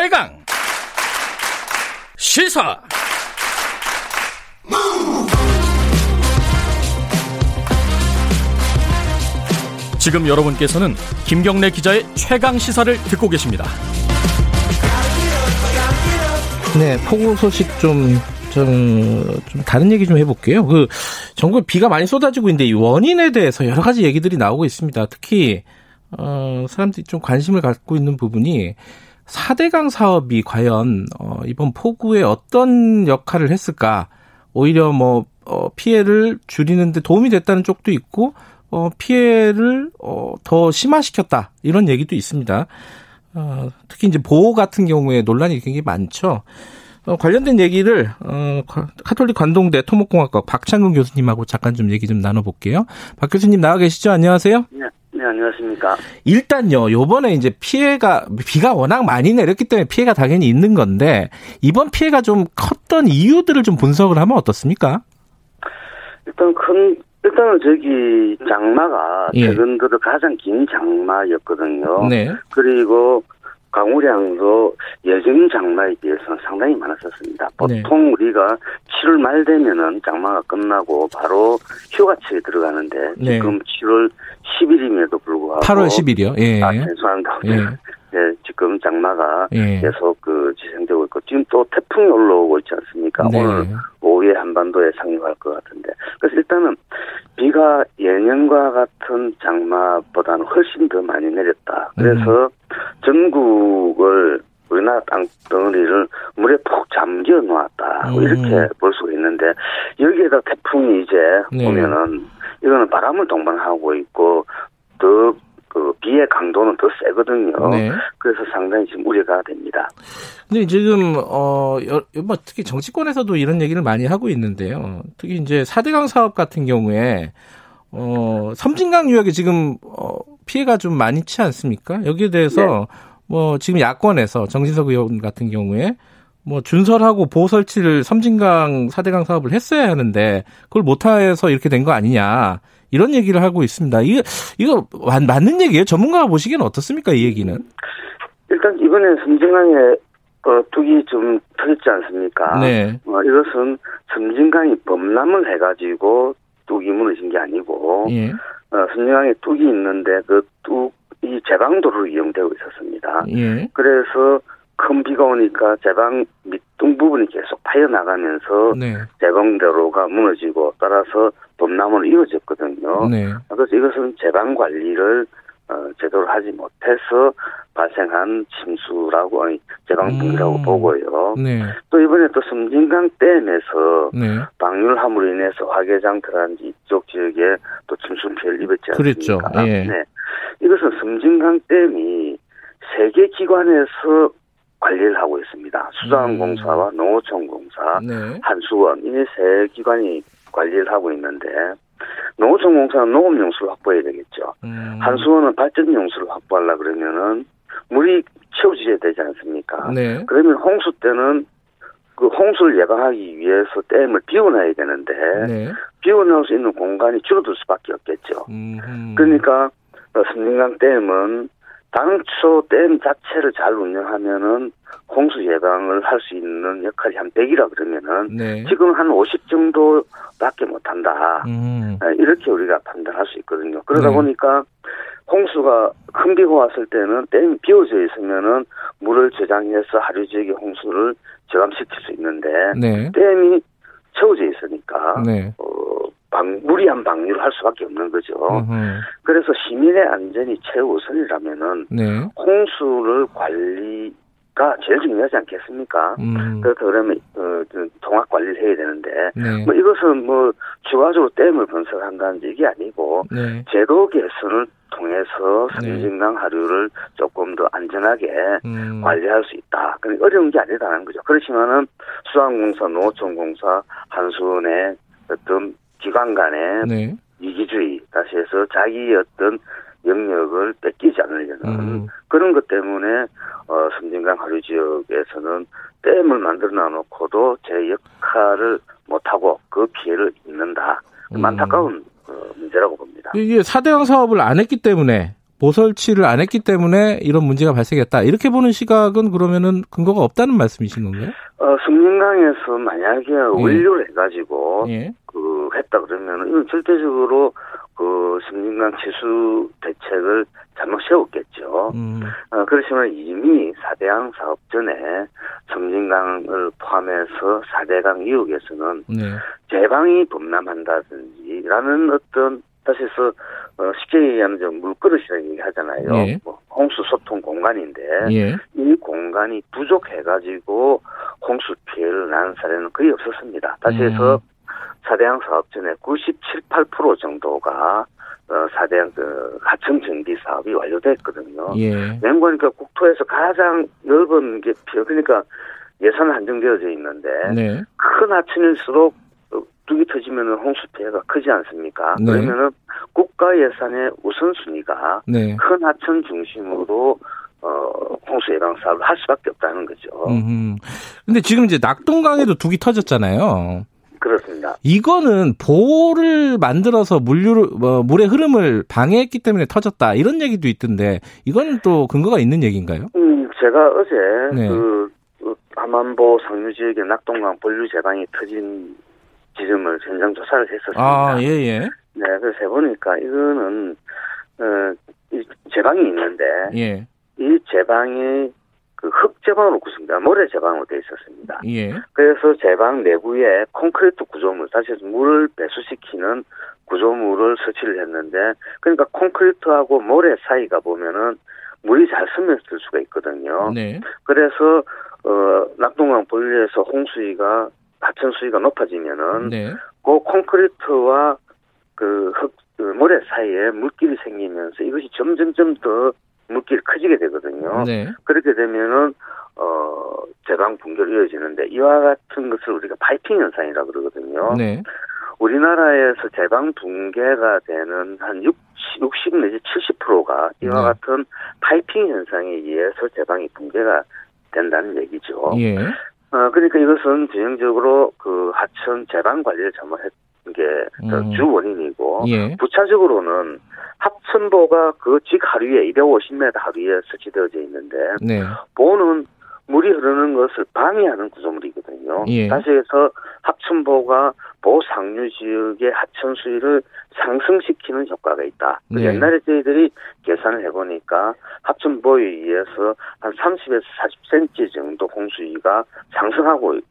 최강 시사 지금 여러분께서는 김경래 기자의 최강 시사를 듣고 계십니다. 네, 폭우 소식 좀, 좀, 좀 다른 얘기 좀 해볼게요. 그, 전국 비가 많이 쏟아지고 있는데 이 원인에 대해서 여러 가지 얘기들이 나오고 있습니다. 특히, 어, 사람들이 좀 관심을 갖고 있는 부분이 4대강 사업이 과연, 어, 이번 폭우에 어떤 역할을 했을까? 오히려 뭐, 어, 피해를 줄이는데 도움이 됐다는 쪽도 있고, 어, 피해를, 어, 더 심화시켰다. 이런 얘기도 있습니다. 어, 특히 이제 보호 같은 경우에 논란이 굉장히 많죠. 어, 관련된 얘기를 어, 카톨릭 관동대 토목공학과 박창근 교수님하고 잠깐 좀 얘기 좀 나눠볼게요. 박 교수님 나와 계시죠? 안녕하세요. 안녕하십니까. 일단요, 요번에 이제 피해가 비가 워낙 많이 내렸기 때문에 피해가 당연히 있는 건데 이번 피해가 좀 컸던 이유들을 좀 분석을 하면 어떻습니까? 일단 큰 일단은 저기 장마가 예. 최근 들어 가장 긴 장마였거든요. 네. 그리고 강우량도 예전 장마에 비해서는 상당히 많았었습니다. 네. 보통 우리가 7월 말 되면은 장마가 끝나고 바로 휴가철에 들어가는데 네. 지금 7월 10일임에도 불구하고 8월 10일이요. 예. 아, 죄송합니다. 예. 네, 지금 장마가 예. 계속 그 지생되고 있고 지금 또 태풍이 올라오고 있지 않습니까? 네. 오늘 오후에 한반도에 상륙할 것 같은데 그래서 일단은 비가 예년과 같은 장마보다는 훨씬 더 많이 내렸다. 그래서 음. 전국을 우리나라 땅 덩어리를 물에 푹 잠겨 놓았다. 뭐 음. 이렇게 볼 수가 있는데 여기에다 태풍이 이제 네. 보면은 이거는 바람을 동반하고 있고 더 그 비의 강도는 더 세거든요. 네. 그래서 상당히 지금 우려가 됩니다. 근데 지금 어, 여- 뭐 특히 정치권에서도 이런 얘기를 많이 하고 있는데요. 특히 이제 4대강 사업 같은 경우에 어, 섬진강 유역에 지금 어, 피해가 좀 많지 않습니까? 여기에 대해서 뭐 지금 야권에서 정진석 의원 같은 경우에 뭐 준설하고 보호 설치를 섬진강 4대강 사업을 했어야 하는데 그걸 못해서 이렇게 된 거 아니냐. 이런 얘기를 하고 있습니다. 이거 이거 맞- 맞는 얘기예요? 전문가가 보시기에는 어떻습니까? 이 얘기는? 일단 이번에 섬진강에 어, 둑이 좀 터졌지 않습니까? 네. 어, 이것은 섬진강이 범람을 해가지고 뚝이 무너진 게 아니고 예. 어, 섬진강에 뚝이 있는데 그 뚝이 제방도로 이용되고 있었습니다. 예. 그래서 큰 비가 오니까 제방 밑둥 부분이 계속 파여나가면서 네. 제방도로가 무너지고 따라서 범람으로 이어졌거든요. 네. 그래서 이것은 제방 관리를 어, 제대로 하지 못해서 발생한 침수라고 아니 제방붕이라고 음. 보고요. 네. 또 이번에 또 섬진강 댐에서 네. 방류함으로 인해서 화개장터라든지 이쪽 지역에 또 침수 피해를 입었지 그랬죠. 않습니까? 예. 네. 이것은 섬진강 댐이 세개 기관에서 관리를 하고 있습니다. 수자원공사와 농어촌공사, 네. 한수원 이 세 기관이 관리를 하고 있는데 농어촌공사는 농업용수를 확보해야 되겠죠. 음. 한수원은 발전용수를 확보하려 그러면은 물이 채워져야 되지 않습니까? 네. 그러면 홍수 때는 그 홍수를 예방하기 위해서 댐을 비워놔야 되는데 네. 비워놓을 수 있는 공간이 줄어들 수밖에 없겠죠. 음. 그러니까 어, 섬진강 댐은 당초 댐 자체를 잘 운영하면은 홍수 예방을 할 수 있는 역할이 한 100이라 그러면은 네. 지금 한 50 정도밖에 못 한다. 음. 예, 이렇게 우리가 판단할 수 있거든요. 그러다 네. 보니까 홍수가 큰 비가 왔을 때는 댐이 비워져 있으면은 물을 저장해서 하루 종일 홍수를 저감시킬 수 있는데 네. 댐이 채워져 있으니까 네. 어, 방, 무리한 방류를 할 수밖에 없는 거죠. 음흠. 그래서 시민의 안전이 최우선이라면은 네. 홍수를 관리가 제일 중요하지 않겠습니까? 음. 그렇다 그러면 어, 좀 통합 관리를 해야 되는데 네. 뭐 이것은 뭐 추가적으로 댐을 건설한다는 얘기 아니고 네. 제도 개선을 통해서 네. 섬진강 하류를 조금 더 안전하게 음. 관리할 수 있다. 그러니까 어려운 게 아니다는 거죠. 그렇지만은 수항공사, 농어촌공사, 한수원의 어떤 기관 간의 네. 이기주의, 다시 해서 자기의 어떤 영역을 뺏기지 않으려는 음. 그런 것 때문에 어, 섬진강 하류 지역에서는 댐을 만들어 놔놓고도 제 역할을 못하고 그 피해를 입는다. 좀 음. 안타까운 어, 문제라고 봅니다. 이게 4대강 사업을 안 했기 때문에 보설치를 안 했기 때문에 이런 문제가 발생했다. 이렇게 보는 시각은 그러면은 근거가 없다는 말씀이신 건가요? 어, 승진강에서 만약에 원료를 해가지고 예. 그 했다 그러면 이건 절대적으로 그 승진강 치수 대책을 잘못 세웠겠죠. 음, 어, 그렇지만 이미 사대강 사업 전에 성진강을 포함해서 사대강 이역에서는 네. 제방이 범람한다든지라는 어떤 다시 해서 어, 쉽게 얘기하면 좀 물그릇이라는 얘기 하잖아요. 예. 뭐 홍수 소통 공간인데 예. 이 공간이 부족해가지고 홍수 피해를 난 사례는 거의 없었습니다. 다시 해서 음. 사대양 사업 전에 97, 8% 정도가 어, 사대양 그 하천 정비 사업이 완료됐거든요. 예. 맹관이니까 국토에서 가장 넓은 게 피해 그러니까 예산 한정되어져 있는데 네. 큰 하천일수록 어, 뚝이 터지면 홍수 피해가 크지 않습니까? 네. 그러면은 국가 예산의 우선순위가 네. 큰 하천 중심으로 어, 홍수 예방 사업을 할 수밖에 없다는 거죠. 음. 근데 지금 이제 낙동강에도 둑이 터졌잖아요. 그렇습니다. 이거는 보를 만들어서 물류를 뭐, 물의 흐름을 방해했기 때문에 터졌다 이런 얘기도 있던데 이거는 또 근거가 있는 얘기인가요? 음, 제가 어제 네. 그 어, 함안보 상류 지역의 낙동강 본류 제방이 터진 지점을 현장 조사를 했었습니다. 아 예 예 네, 그래서 해보니까 이거는 어, 이 제방이 있는데 예. 이 제방이 그 흙 제방으로 구성된 모래 제방으로 되어 있었습니다. 예. 그래서 제방 내부에 콘크리트 구조물, 다시 해서 물을 배수시키는 구조물을 설치를 했는데, 그러니까 콘크리트하고 모래 사이가 보면은 물이 잘 스며들 수가 있거든요. 네. 그래서 어 낙동강 본류에서 홍수위가 하천 수위가 높아지면은 네. 그 콘크리트와 그 흙, 그 모래 사이에 물길이 생기면서 이것이 점점점 더 물길이 커지게 되거든요. 네. 그렇게 되면은 어 제방 붕괴로 이어지는데 이와 같은 것을 우리가 파이핑 현상이라 고 그러거든요. 네. 우리나라에서 제방 붕괴가 되는 한 60, 60 내지 70%가 이와 네. 같은 파이핑 현상에 의해서 제방이 붕괴가 된다는 얘기죠. 예. 어, 그러니까 이것은 전형적으로 그 하천 제방 관리를 잘못했 던게 음. 주 원인이고 예. 부차적으로는 합천보가 그 직 하류에 250m 하류에 설치되어져 있는데 네. 보는 물이 흐르는 것을 방해하는 구조물이거든요. 예. 다시 해서 합천보가 보 상류 지역의 하천 수위를 상승시키는 효과가 있다. 그 네. 옛날에 저희들이 계산을 해보니까 합천보에 의해서 한 30에서 40cm 정도 홍수위가 상승하고 있-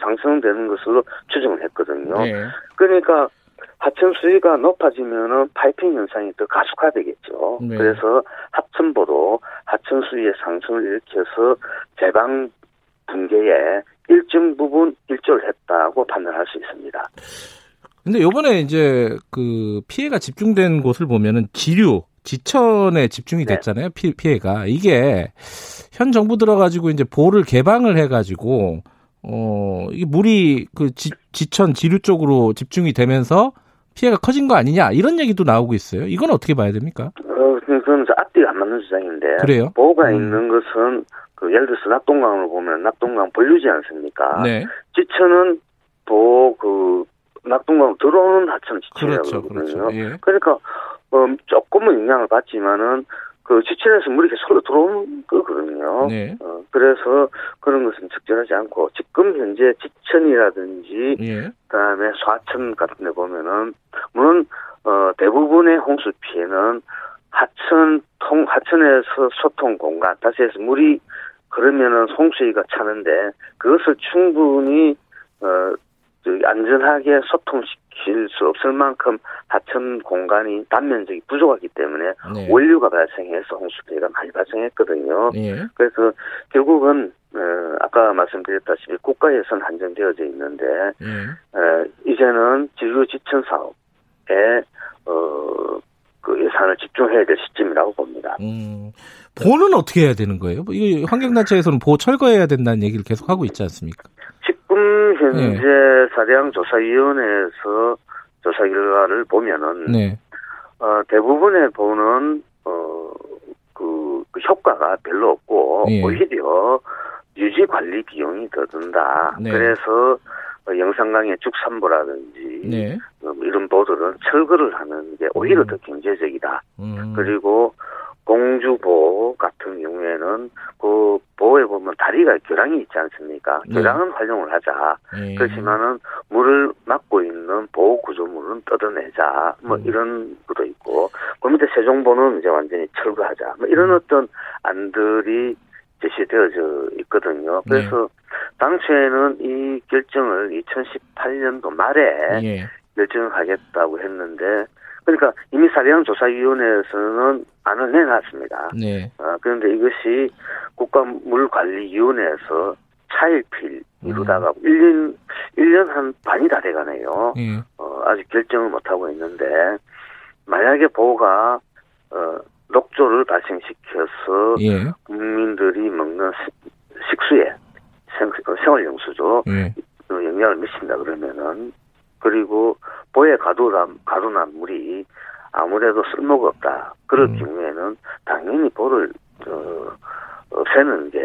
상승되는 것으로 추정을 했거든요. 네. 그러니까 하천 수위가 높아지면은 파이핑 현상이 더 가속화되겠죠. 네. 그래서 하천보도 하천 수위의 상승을 일으켜서 제방 붕괴에 일정 부분 일조를 했다고 판단할 수 있습니다. 근데 요번에 이제 그 피해가 집중된 곳을 보면은 지류, 지천에 집중이 네. 됐잖아요. 피, 피해가. 이게 현 정부 들어가지고 이제 보를 개방을 해가지고 어, 이게 물이 그 지, 지천 지류 쪽으로 집중이 되면서 피해가 커진 거 아니냐 이런 얘기도 나오고 있어요. 이건 어떻게 봐야 됩니까? 어, 그건 저 앞뒤가 안 맞는 주장인데. 그래요? 보가 음. 있는 것은 그 예를 들어서 낙동강을 보면 낙동강 본류지 않습니까? 네. 지천은 보그 낙동강 들어오는 하천 지천이라고 그렇죠. 그러거든요. 그렇죠. 예. 그러니까 어, 조금은 영향을 받지만은 그 지천에서 물이 계속 흘러 들어오는 거거든요. 네. 어, 그래서 그런 것은 적절하지 않고 지금 현재 지천이라든지 예. 그다음에 소하천 같은 데 보면은 물론 어, 대부분의 홍수 피해는 하천 통 하천에서 소통 공간 다시 해서 물이 그러면은 홍수위가 차는데 그것을 충분히 어 안전하게 소통시킬 수 없을 만큼 하천 공간이 단면적이 부족하기 때문에 네. 원류가 발생해서 홍수 피해가 많이 발생했거든요. 예. 그래서 결국은 어, 아까 말씀드렸다시피 국가 예산 한정되어져 있는데 예. 어, 이제는 지류 지천 사업에 어, 그 예산을 집중해야 될 시점이라고 봅니다. 음. 보는 어떻게 해야 되는 거예요? 뭐이 환경단체에서는 보 철거해야 된다는 얘기를 계속 하고 있지 않습니까? 지금 현재 네. 사대양 조사위원회에서 조사 결과를 보면은 네. 어, 대부분의 보는 어, 그, 그 효과가 별로 없고 예. 오히려 유지 관리 비용이 더 든다. 네. 그래서 어, 영산강의 죽산보라든지 네. 어, 뭐 이런 보들은 철거를 하는 게 오히려 음. 더 경제적이다. 음. 그리고 공주보 같은 경우에는 그 다리가 교량이 있지 않습니까? 네. 교량은 활용을 하자. 예. 그렇지만은 물을 막고 있는 보호 구조물은 뜯어내자. 뭐 음. 이런 것도 있고 그 밑에 세종보는 이제 완전히 철거하자. 뭐 이런 음. 어떤 안들이 제시되어져 있거든요. 그래서 당초에는 이 결정을 2018년도 말에 예. 결정을 하겠다고 했는데 그러니까 이미 사령조사위원회에서는 안을 내놨습니다. 네. 아, 그런데 이것이 국가물관리위원회에서 차일필 이루다가 1년, 1년 한 반이 다 돼가네요. 예. 어, 아직 결정을 못하고 있는데, 만약에 보호가, 어, 녹조를 발생시켜서 예. 국민들이 먹는 시- 식수에, 생, 어, 생활용수죠. 예. 어, 영향을 미친다 그러면은, 그리고 보에 가두남, 가두난 물이 아무래도 쓸모가 없다. 그럴 음. 경우에는 당연히 보를, 어, 없애는 게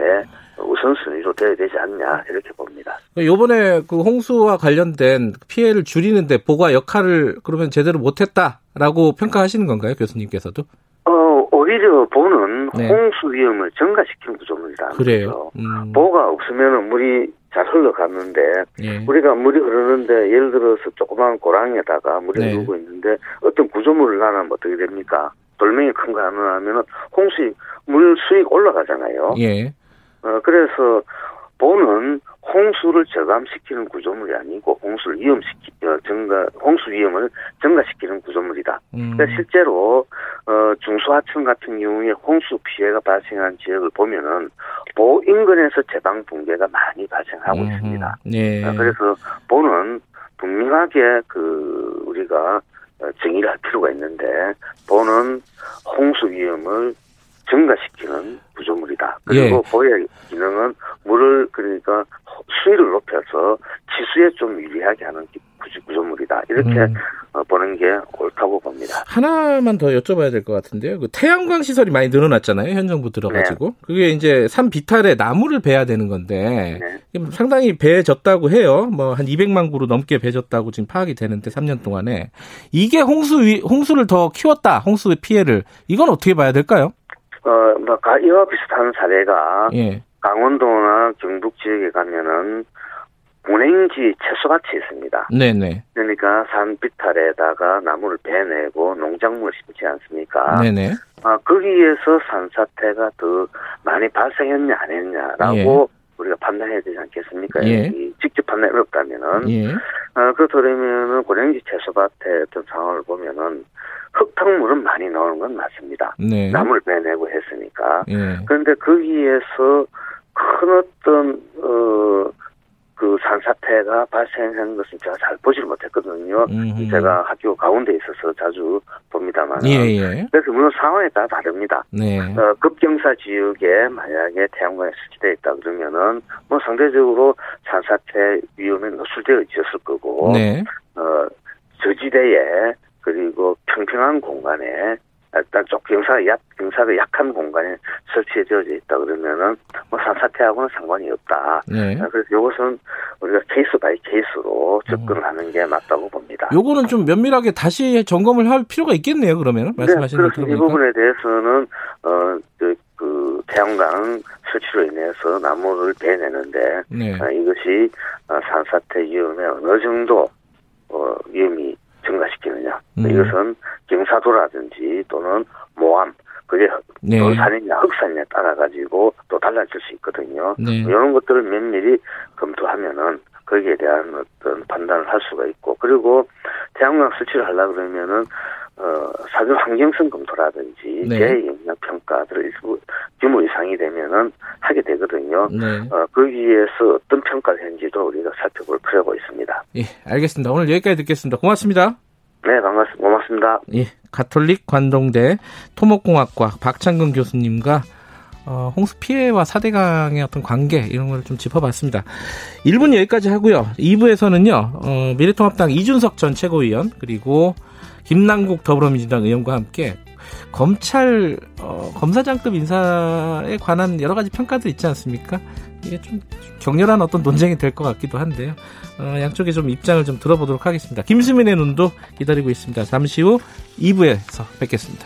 우선순위로 돼야 되지 않냐, 이렇게 봅니다. 요번에 그 홍수와 관련된 피해를 줄이는데 보가 역할을 그러면 제대로 못했다라고 평가하시는 건가요, 교수님께서도? 어, 오히려 보는 네. 홍수 위험을 증가시키는 구조물이다. 그래요. 음, 보가 없으면 물이 잘 흘러가는데 예. 우리가 물이 흐르는데 예를 들어서 조그만 고랑에다가 물이 네. 흐르고 있는데 어떤 구조물을 나누면 어떻게 됩니까? 돌멩이 큰 거 하나 하면은 홍수익 물 수익 올라가잖아요. 예. 어, 그래서 보는 홍수를 저감시키는 구조물이 아니고 홍수를 위험시키 어, 증가 홍수 위험을 증가시키는 구조물이다. 음, 그러니까 실제로 어, 중소하천 같은 경우에 홍수 피해가 발생한 지역을 보면은 보 인근에서 제방 붕괴가 많이 발생하고 음흠. 있습니다. 네. 아, 그래서 보는 분명하게 그 우리가 어, 정의를 할 필요가 있는데 보는 홍수 위험을 증가시키는 구조물이다. 그리고 예. 보의 기능은 물을 그러니까 수위를 높여서 지수에 좀 유리하게 하는 구조- 구조물이다. 이렇게 음. 어, 보는 게 옳다고 봅니다. 하나만 더 여쭤봐야 될 것 같은데요. 그 태양광 시설이 많이 늘어났잖아요. 현 정부 들어가지고. 네. 그게 이제 산 비탈에 나무를 베야 되는 건데 네. 상당히 배졌다고 해요. 뭐 한 200만 구로 넘게 배졌다고 지금 파악이 되는데 3년 동안에 이게 홍수 위, 홍수를 더 키웠다. 홍수의 피해를 이건 어떻게 봐야 될까요? 어, 뭐 가- 이와 비슷한 사례가 예. 강원도나 경북 지역에 가면은 운행지 채소밭이 있습니다. 네네. 그러니까 산 비탈에다가 나무를 베내고 농작물을 심지 않습니까? 네네. 아, 거기에서 산사태가 더 많이 발생했냐 안 했냐라고 우리가 판단해야 되지 않겠습니까? 예. 이 직접 판단이 어렵다면은 예. 아, 그렇다면은 고랭지 채소밭의 어떤 상황을 보면은 흙탕물은 많이 나오는 건 맞습니다. 네. 나무를 베내고 했으니까. 예. 그런데 거기에서 큰 어떤 어, 그 산사태가 발생한 것은 제가 잘 보지를 못했거든요. 음흠. 제가 학교 가운데 있어서 자주 봅니다만. 예, 예. 그래서 물론 상황에 따라 다릅니다. 네. 어, 급경사 지역에 만약에 태양광이 설치되어 있다 그러면은 뭐 상대적으로 산사태 위험에 노출되어 있었을 거고 네. 어, 저지대에 그리고 평평한 공간에 일단 쪽 경사가 약 경사가 약한 공간에 설치되어 있다 그러면은 뭐 산사태하고는 상관이 없다. 네. 아, 그래서 이것은 우리가 case by case로 접근을 하는 게 맞다고 봅니다. 요거는 좀 면밀하게 다시 점검을 할 필요가 있겠네요. 그러면은 말씀하시는 네, 그렇습니다. 이. 부분에 대해서는 어, 그, 그 태양광 설치로 인해서 나무를 베내는데 네. 아, 이것이 아, 산사태 위험에 어느 정도 어, 위험이 증가시키느냐. 음. 이것은 경사도라든지 또는 모함 그게 네. 돌산이냐 흑산이냐 따라 가지고 또 달라질 수 있거든요. 네. 이런 것들을 면밀히 검토하면은 거기에 대한 어떤 판단을 할 수가 있고 그리고 태양광 설치를 하려 그러면은 어 사전 환경성 검토라든지 네. 재영향 평가들을 일부 규모 이상이 되면은 하게 되거든요. 네. 어 거기에서 어떤 평가를 했는지도 우리가 살펴볼 필요가 있습니다. 예, 알겠습니다. 오늘 여기까지 듣겠습니다. 고맙습니다. 네, 반갑습니다. 고맙습니다. 예, 가톨릭 관동대 토목공학과 박창근 교수님과 어, 홍수 피해와 사대강의 어떤 관계 이런 걸 좀 짚어봤습니다. 1분 여기까지 하고요. 2부에서는요. 어, 미래통합당 이준석 전 최고위원 그리고 김남국 더불어민주당 의원과 함께 검찰 어, 검사장급 인사에 관한 여러 가지 평가들 있지 않습니까? 이게 좀 격렬한 어떤 논쟁이 될 것 같기도 한데요. 어, 양쪽의 좀 입장을 좀 들어보도록 하겠습니다. 김수민의 눈도 기다리고 있습니다. 잠시 후 2부에서 뵙겠습니다.